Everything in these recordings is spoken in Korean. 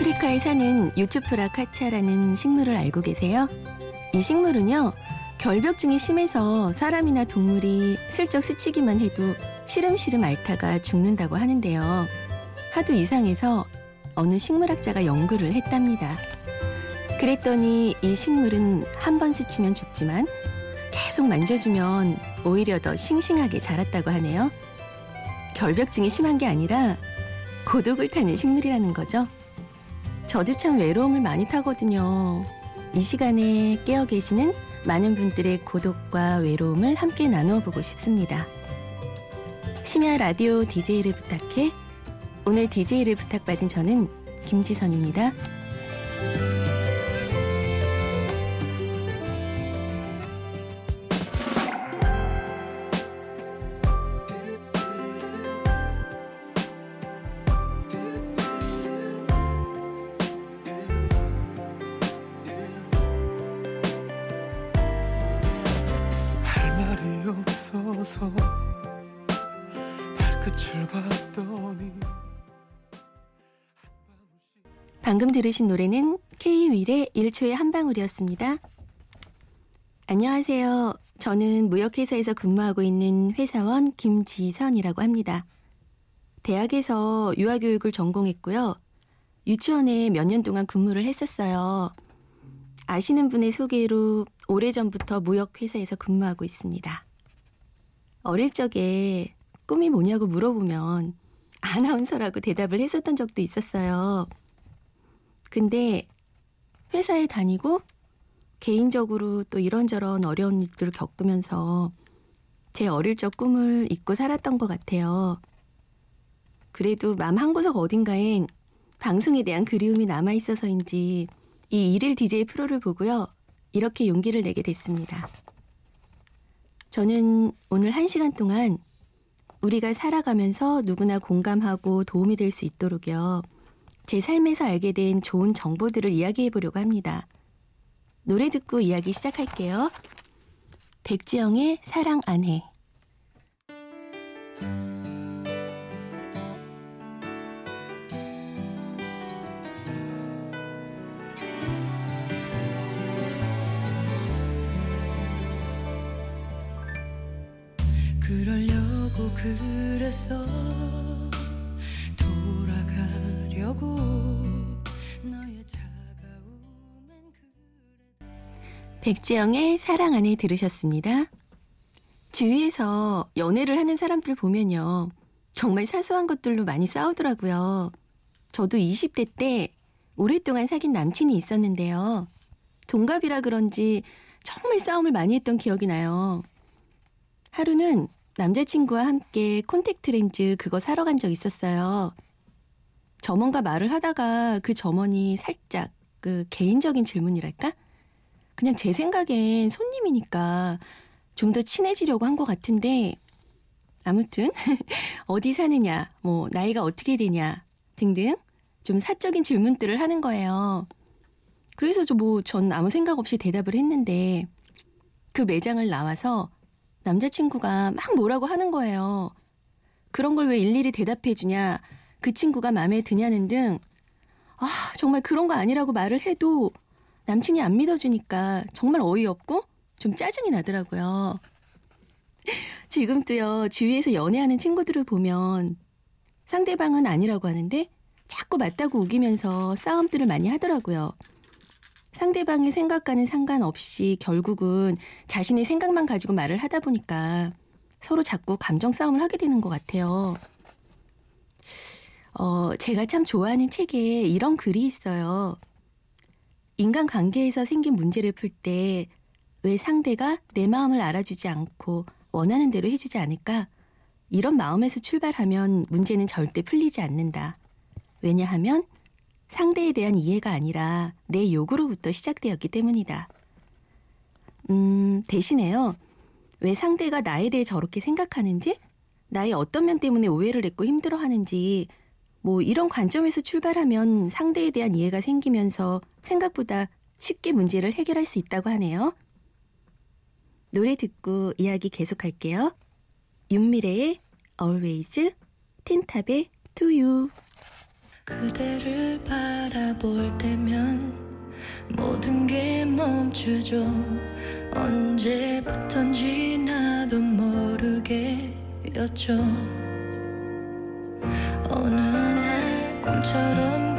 아프리카에 사는 유츠프라 카차라는 식물을 알고 계세요? 이 식물은요, 결벽증이 심해서 사람이나 동물이 슬쩍 스치기만 해도 시름시름 앓다가 죽는다고 하는데요. 하도 이상해서 어느 식물학자가 연구를 했답니다. 그랬더니 이 식물은 한 번 스치면 죽지만 계속 만져주면 오히려 더 싱싱하게 자랐다고 하네요. 결벽증이 심한 게 아니라 고독을 타는 식물이라는 거죠. 저도 참 외로움을 많이 타거든요. 이 시간에 깨어 계시는 많은 분들의 고독과 외로움을 함께 나누어 보고 싶습니다. 심야 라디오 DJ를 부탁해 오늘 DJ를 부탁받은 저는 김지선입니다. 서 발끝을 봤더니 방금 들으신 노래는 K-윌의 1초의 한 방울이었습니다. 안녕하세요. 저는 무역회사에서 근무하고 있는 회사원 김지선이라고 합니다. 대학에서 유아교육을 전공했고요. 유치원에 몇 년 동안 근무를 했었어요. 아시는 분의 소개로 오래전부터 무역회사에서 근무하고 있습니다. 어릴 적에 꿈이 뭐냐고 물어보면 아나운서라고 대답을 했었던 적도 있었어요. 근데 회사에 다니고 개인적으로 또 이런저런 어려운 일들을 겪으면서 제 어릴 적 꿈을 잊고 살았던 것 같아요. 그래도 마음 한 구석 어딘가엔 방송에 대한 그리움이 남아 있어서인지 이 일일 DJ 프로를 보고요. 이렇게 용기를 내게 됐습니다. 저는 오늘 한 시간 동안 우리가 살아가면서 누구나 공감하고 도움이 될 수 있도록요. 제 삶에서 알게 된 좋은 정보들을 이야기해 보려고 합니다. 노래 듣고 이야기 시작할게요. 백지영의 사랑 안 해. 그랬어 돌아가려고 너의 차가움엔 그래 백지영의 사랑 안에 들으셨습니다. 주위에서 연애를 하는 사람들 보면요. 정말 사소한 것들로 많이 싸우더라고요. 저도 20대 때 오랫동안 사귄 남친이 있었는데요. 동갑이라 그런지 정말 싸움을 많이 했던 기억이 나요. 하루는 남자친구와 함께 콘택트 렌즈 그거 사러 간 적 있었어요. 점원과 말을 하다가 그 점원이 살짝 그 개인적인 질문이랄까? 그냥 제 생각엔 손님이니까 좀 더 친해지려고 한 것 같은데 아무튼 어디 사느냐, 뭐 나이가 어떻게 되냐 등등 좀 사적인 질문들을 하는 거예요. 그래서 저 뭐 전 아무 생각 없이 대답을 했는데 그 매장을 나와서 남자친구가 막 뭐라고 하는 거예요. 그런 걸 왜 일일이 대답해 주냐, 그 친구가 마음에 드냐는 등, 아, 정말 그런 거 아니라고 말을 해도 남친이 안 믿어주니까 정말 어이없고 좀 짜증이 나더라고요. 지금도요, 주위에서 연애하는 친구들을 보면 상대방은 아니라고 하는데 자꾸 맞다고 우기면서 싸움들을 많이 하더라고요. 상대방의 생각과는 상관없이 결국은 자신의 생각만 가지고 말을 하다 보니까 서로 자꾸 감정 싸움을 하게 되는 것 같아요. 어, 제가 참 좋아하는 책에 이런 글이 있어요. 인간 관계에서 생긴 문제를 풀 때 왜 상대가 내 마음을 알아주지 않고 원하는 대로 해주지 않을까? 이런 마음에서 출발하면 문제는 절대 풀리지 않는다. 왜냐하면 상대에 대한 이해가 아니라 내 욕으로부터 시작되었기 때문이다. 음, 대신에요. 왜 상대가 나에 대해 저렇게 생각하는지, 나의 어떤 면 때문에 오해를 했고 힘들어 하는지, 뭐 이런 관점에서 출발하면 상대에 대한 이해가 생기면서 생각보다 쉽게 문제를 해결할 수 있다고 하네요. 노래 듣고 이야기 계속할게요. 윤미래의 Always, 틴탑의 To You. 그대를 바라볼 때면 모든 게 멈추죠. 언제부턴지 나도 모르게였죠. 어느 날 꿈처럼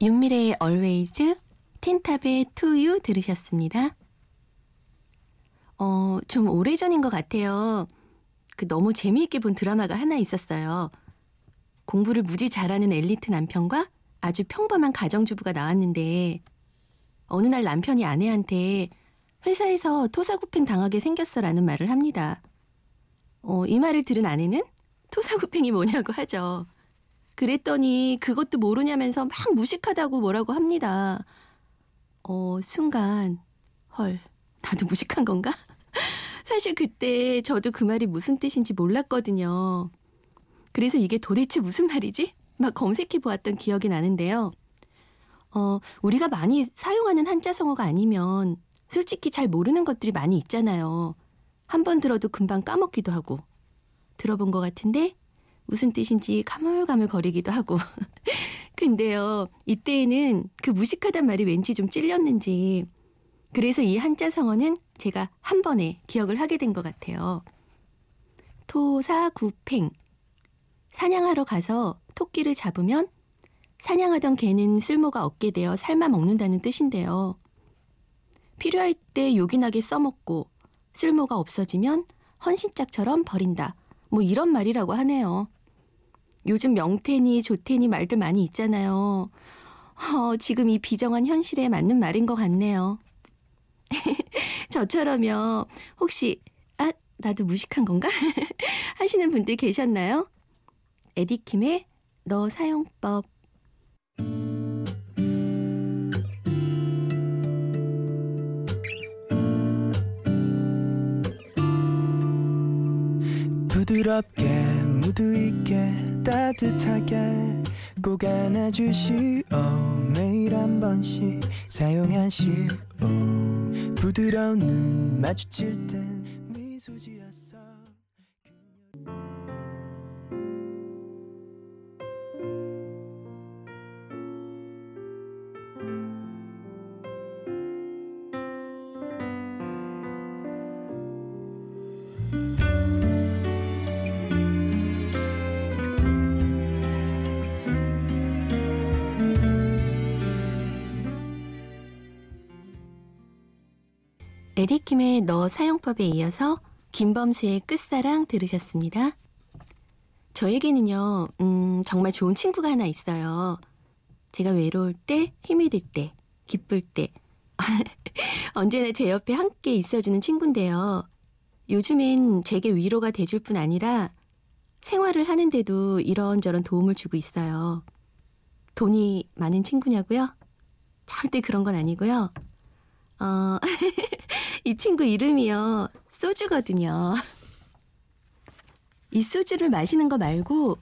윤미래의 Always, 틴탑의 To You 들으셨습니다. 어, 좀 오래전인 것 같아요. 그 너무 재미있게 본 드라마가 하나 있었어요. 공부를 무지 잘하는 엘리트 남편과 아주 평범한 가정주부가 나왔는데 어느 날 남편이 아내한테 회사에서 토사구팽 당하게 생겼어라는 말을 합니다. 어, 이 말을 들은 아내는 토사구팽이 뭐냐고 하죠. 그랬더니 그것도 모르냐면서 막 무식하다고 뭐라고 합니다. 어, 순간, 헐, 나도 무식한 건가? 사실 그때 저도 그 말이 무슨 뜻인지 몰랐거든요. 그래서 이게 도대체 무슨 말이지? 막 검색해 보았던 기억이 나는데요. 어, 우리가 많이 사용하는 한자 성어가 아니면 솔직히 잘 모르는 것들이 많이 있잖아요. 한 번 들어도 금방 까먹기도 하고. 들어본 것 같은데 무슨 뜻인지 가물가물 거리기도 하고. 근데요, 이때에는 그 무식하단 말이 왠지 좀 찔렸는지, 그래서 이 한자 성어는 제가 한 번에 기억을 하게 된 것 같아요. 토사구팽. 사냥하러 가서 토끼를 잡으면 사냥하던 개는 쓸모가 없게 되어 삶아 먹는다는 뜻인데요. 필요할 때 요긴하게 써먹고 쓸모가 없어지면 헌신짝처럼 버린다. 뭐 이런 말이라고 하네요. 요즘 명태니 조태니 말들 많이 있잖아요. 어, 지금 이 비정한 현실에 맞는 말인 것 같네요. 저처럼요. 혹시 아 나도 무식한 건가? 하시는 분들 계셨나요? 에디킴의 너 사용법 부드럽게 무드 있게 따뜻하게 꼭 안아주시오 매일 한 번씩 사용하시오 부드러운 눈 마주칠 땐 미소 지 에디킴의 너 사용법에 이어서 김범수의 끝사랑 들으셨습니다. 저에게는요, 음, 정말 좋은 친구가 하나 있어요. 제가 외로울 때, 힘이 들 때, 기쁠 때, 언제나 제 옆에 함께 있어주는 친구인데요. 요즘엔 제게 위로가 돼줄 뿐 아니라 생활을 하는데도 이런저런 도움을 주고 있어요. 돈이 많은 친구냐고요? 절대 그런 건 아니고요. 어, 이 친구 이름이요. 소주거든요. 이 소주를 마시는 거 말고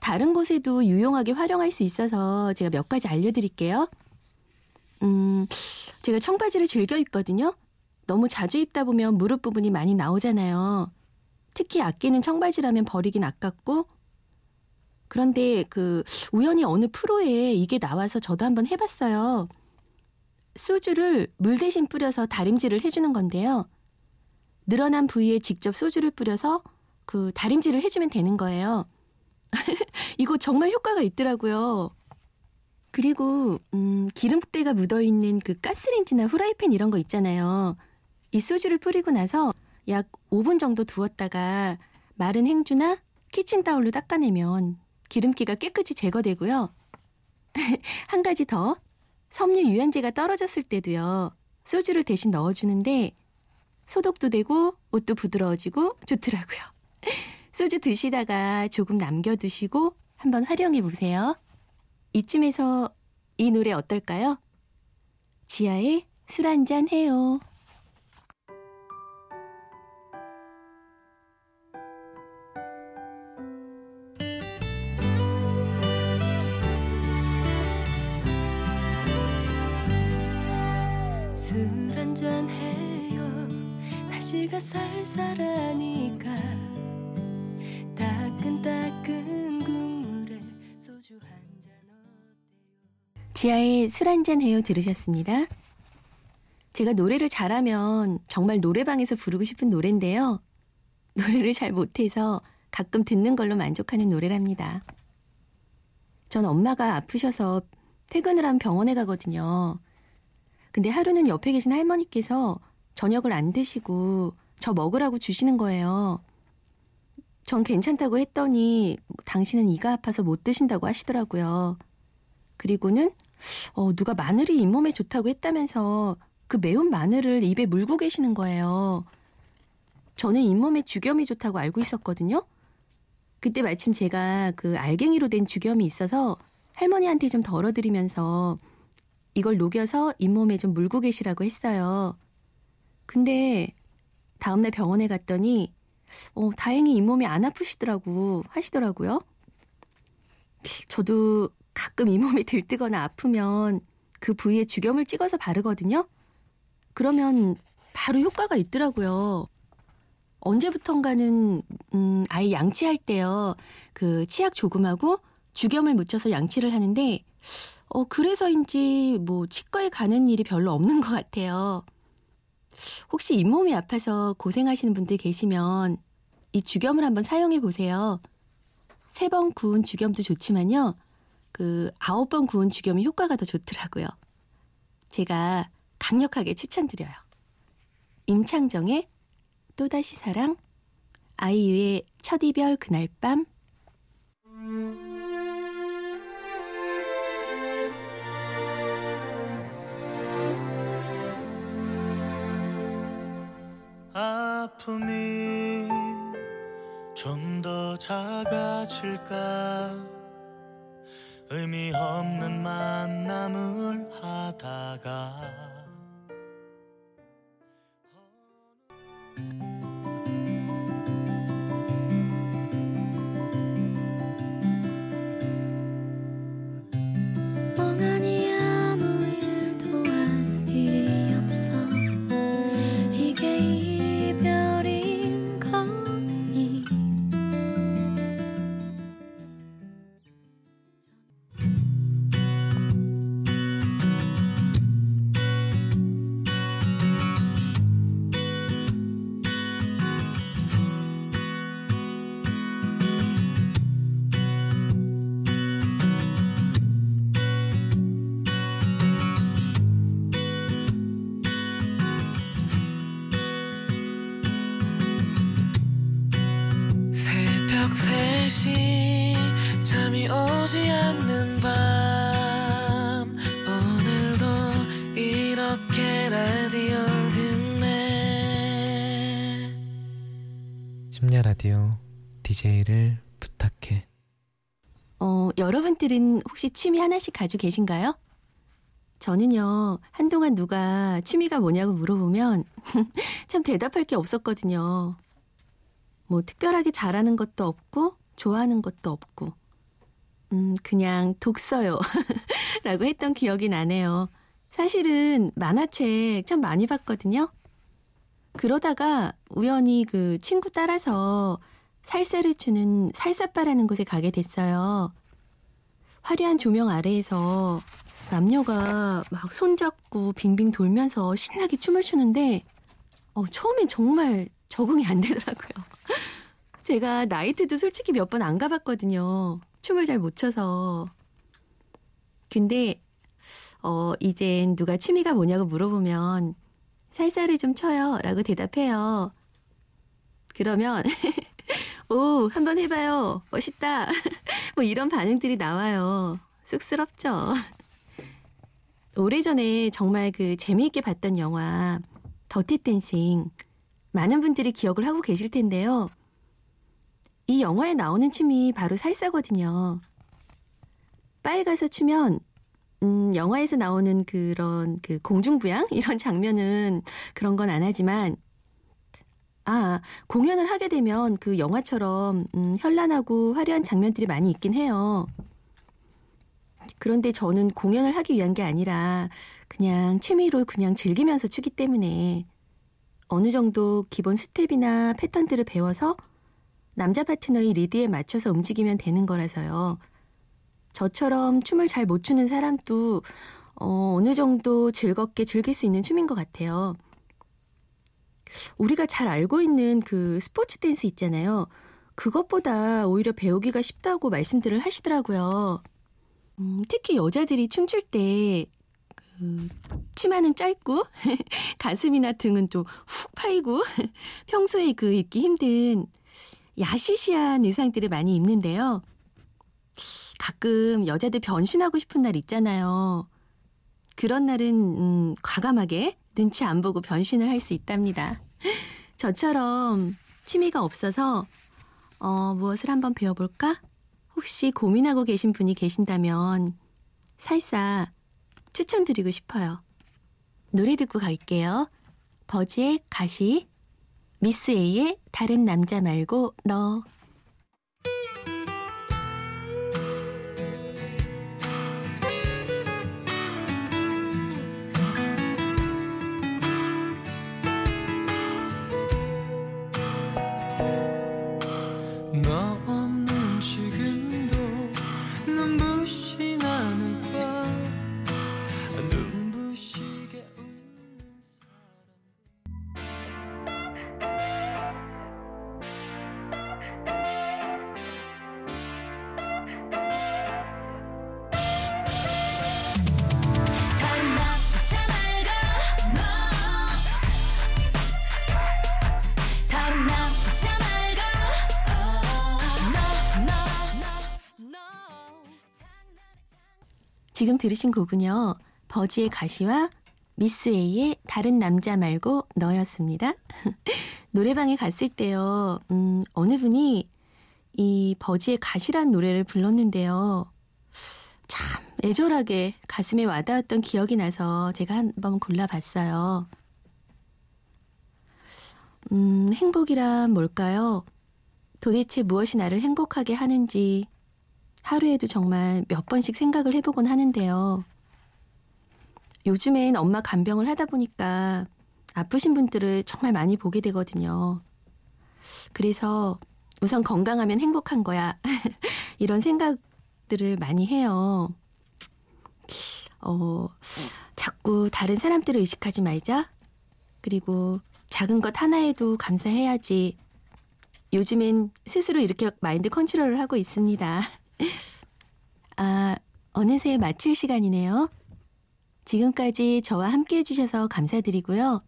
다른 곳에도 유용하게 활용할 수 있어서 제가 몇 가지 알려드릴게요. 음, 제가 청바지를 즐겨 입거든요. 너무 자주 입다 보면 무릎 부분이 많이 나오잖아요. 특히 아끼는 청바지라면 버리긴 아깝고. 그런데 그 우연히 어느 프로에 이게 나와서 저도 한번 해봤어요. 소주를 물 대신 뿌려서 다림질을 해주는 건데요. 늘어난 부위에 직접 소주를 뿌려서 그 다림질을 해주면 되는 거예요. 이거 정말 효과가 있더라고요. 그리고 음, 기름때가 묻어있는 그 가스레인지나 후라이팬 이런 거 있잖아요. 이 소주를 뿌리고 나서 약 5분 정도 두었다가 마른 행주나 키친타올로 닦아내면 기름기가 깨끗이 제거되고요. 한 가지 더 섬유 유연제가 떨어졌을 때도요. 소주를 대신 넣어주는데 소독도 되고 옷도 부드러워지고 좋더라고요. 소주 드시다가 조금 남겨두시고 한번 활용해 보세요. 이쯤에서 이 노래 어떨까요? 지하에 술 한잔 해요. 지하에 술 한잔 해요 들으셨습니다. 제가 노래를 잘하면 정말 노래방에서 부르고 싶은 노래인데요. 노래를 잘 못해서 가끔 듣는 걸로 만족하는 노래랍니다. 전 엄마가 아프셔서 퇴근을 하면 병원에 가거든요. 근데 하루는 옆에 계신 할머니께서 저녁을 안 드시고 저 먹으라고 주시는 거예요. 전 괜찮다고 했더니 당신은 이가 아파서 못 드신다고 하시더라고요. 그리고는 어, 누가 마늘이 잇몸에 좋다고 했다면서 그 매운 마늘을 입에 물고 계시는 거예요. 저는 잇몸에 죽염이 좋다고 알고 있었거든요. 그때 마침 제가 그 알갱이로 된 죽염이 있어서 할머니한테 좀 덜어드리면서 이걸 녹여서 잇몸에 좀 물고 계시라고 했어요. 근데 다음날 병원에 갔더니 어, 다행히 잇몸이 안 아프시더라고 하시더라고요. 저도 가끔 잇몸이 들뜨거나 아프면 그 부위에 죽염을 찍어서 바르거든요. 그러면 바로 효과가 있더라고요. 언제부턴가는 음, 아예 양치할 때요. 그 치약 조금하고 죽염을 묻혀서 양치를 하는데 어 그래서인지 뭐 치과에 가는 일이 별로 없는 것 같아요. 혹시 잇몸이 아파서 고생하시는 분들 계시면 이 죽염을 한번 사용해 보세요. 세 번 구운 죽염도 좋지만요. 그 아홉 번 구운 죽염이 효과가 더 좋더라고요. 제가 강력하게 추천드려요. 임창정의 또다시 사랑, 아이유의 첫 이별 그날 밤, 아픔이 좀 더 작아질까 의미 없는 만남을 하다가 심야 라디오 DJ를 부탁해. 어, 여러분들은 혹시 취미 하나씩 가지고 계신가요? 저는요, 한동안 누가 취미가 뭐냐고 물어보면 참 대답할 게 없었거든요. 뭐 특별하게 잘하는 것도 없고, 좋아하는 것도 없고, 음, 그냥 독서요. 라고 했던 기억이 나네요. 사실은 만화책 참 많이 봤거든요. 그러다가 우연히 그 친구 따라서 살사를 추는 살사바라는 곳에 가게 됐어요. 화려한 조명 아래에서 남녀가 막 손잡고 빙빙 돌면서 신나게 춤을 추는데 어, 처음엔 정말 적응이 안 되더라고요. 제가 나이트도 솔직히 몇 번 안 가봤거든요. 춤을 잘 못 춰서. 근데 어, 이젠 누가 취미가 뭐냐고 물어보면 살살을 좀 쳐요 라고 대답해요. 그러면 오, 한번 해봐요. 멋있다. 뭐 이런 반응들이 나와요. 쑥스럽죠. 오래전에 정말 그 재미있게 봤던 영화 더티 댄싱 많은 분들이 기억을 하고 계실 텐데요. 이 영화에 나오는 춤이 바로 살사거든요. 바에 가서 추면 음, 영화에서 나오는 그런 그 공중부양 이런 장면은 그런 건 안 하지만 아, 공연을 하게 되면 그 영화처럼 음, 현란하고 화려한 장면들이 많이 있긴 해요. 그런데 저는 공연을 하기 위한 게 아니라 그냥 취미로 그냥 즐기면서 추기 때문에 어느 정도 기본 스텝이나 패턴들을 배워서 남자 파트너의 리드에 맞춰서 움직이면 되는 거라서요. 저처럼 춤을 잘 못 추는 사람도 어, 어느 정도 즐겁게 즐길 수 있는 춤인 것 같아요. 우리가 잘 알고 있는 그 스포츠 댄스 있잖아요. 그것보다 오히려 배우기가 쉽다고 말씀들을 하시더라고요. 음, 특히 여자들이 춤출 때, 그, 치마는 짧고, 가슴이나 등은 좀 훅 파이고, 평소에 그 입기 힘든 야시시한 의상들을 많이 입는데요. 가끔 여자들 변신하고 싶은 날 있잖아요. 그런 날은 음, 과감하게 눈치 안 보고 변신을 할 수 있답니다. 저처럼 취미가 없어서 어, 무엇을 한번 배워볼까? 혹시 고민하고 계신 분이 계신다면 살사 추천드리고 싶어요. 노래 듣고 갈게요. 버즈의 가시, 미스 A의 다른 남자 말고 너. 너 지금 들으신 곡은요. 버지의 가시와 미스 A의 다른 남자 말고 너였습니다. 노래방에 갔을 때요. 음, 어느 분이 이 버지의 가시란 노래를 불렀는데요. 참 애절하게 가슴에 와닿았던 기억이 나서 제가 한번 골라봤어요. 음, 행복이란 뭘까요? 도대체 무엇이 나를 행복하게 하는지 하루에도 정말 몇 번씩 생각을 해보곤 하는데요. 요즘엔 엄마 간병을 하다 보니까 아프신 분들을 정말 많이 보게 되거든요. 그래서 우선 건강하면 행복한 거야. 이런 생각들을 많이 해요. 어, 자꾸 다른 사람들을 의식하지 말자. 그리고 작은 것 하나에도 감사해야지. 요즘엔 스스로 이렇게 마인드 컨트롤을 하고 있습니다. 아, 어느새 마칠 시간이네요. 지금까지 저와 함께 해주셔서 감사드리고요.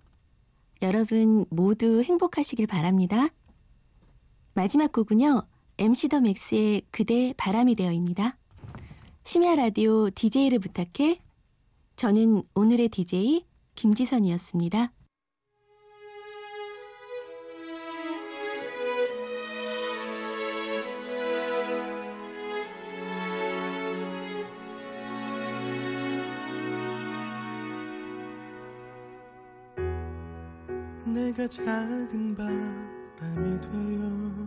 여러분 모두 행복하시길 바랍니다. 마지막 곡은요, MC 더 맥스의 그대 바람이 되어입니다. 심야 라디오 DJ를 부탁해. 저는 오늘의 DJ 김지선이었습니다. 작은 바람이 되어